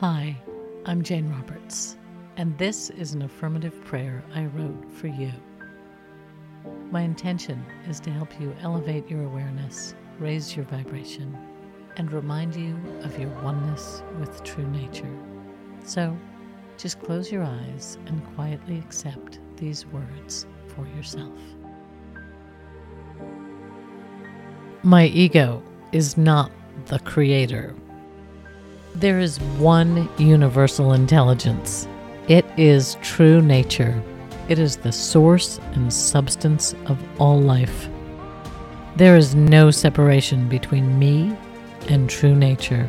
Hi, I'm Jane Roberts, and this is an affirmative prayer I wrote for you. My intention is to help you elevate your awareness, raise your vibration, and remind you of your oneness with true nature. So, just close your eyes and quietly accept these words for yourself. My ego is not the creator. There is one universal intelligence. It is true nature. It is the source and substance of all life. There is no separation between me and true nature.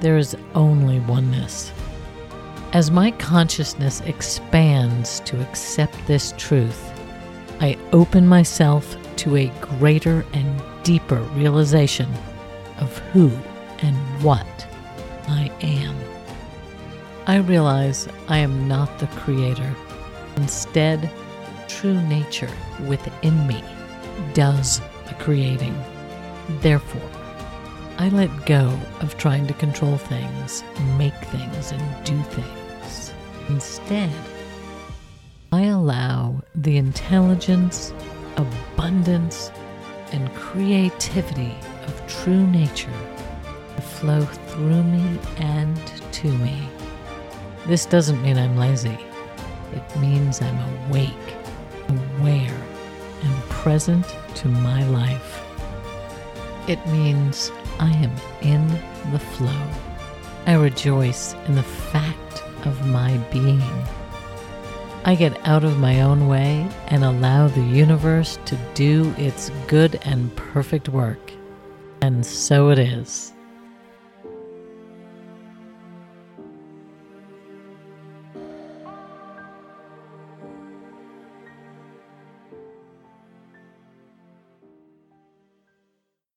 There is only oneness. As my consciousness expands to accept this truth, I open myself to a greater and deeper realization of who and what I am. I realize I am not the creator. Instead, true nature within me does the creating. Therefore, I let go of trying to control things, make things, and do things. Instead, I allow the intelligence, abundance, and creativity of true nature flow through me and to me. This doesn't mean I'm lazy. It means I'm awake, aware, and present to my life. It means I am in the flow. I rejoice in the fact of my being. I get out of my own way and allow the universe to do its good and perfect work. And so it is.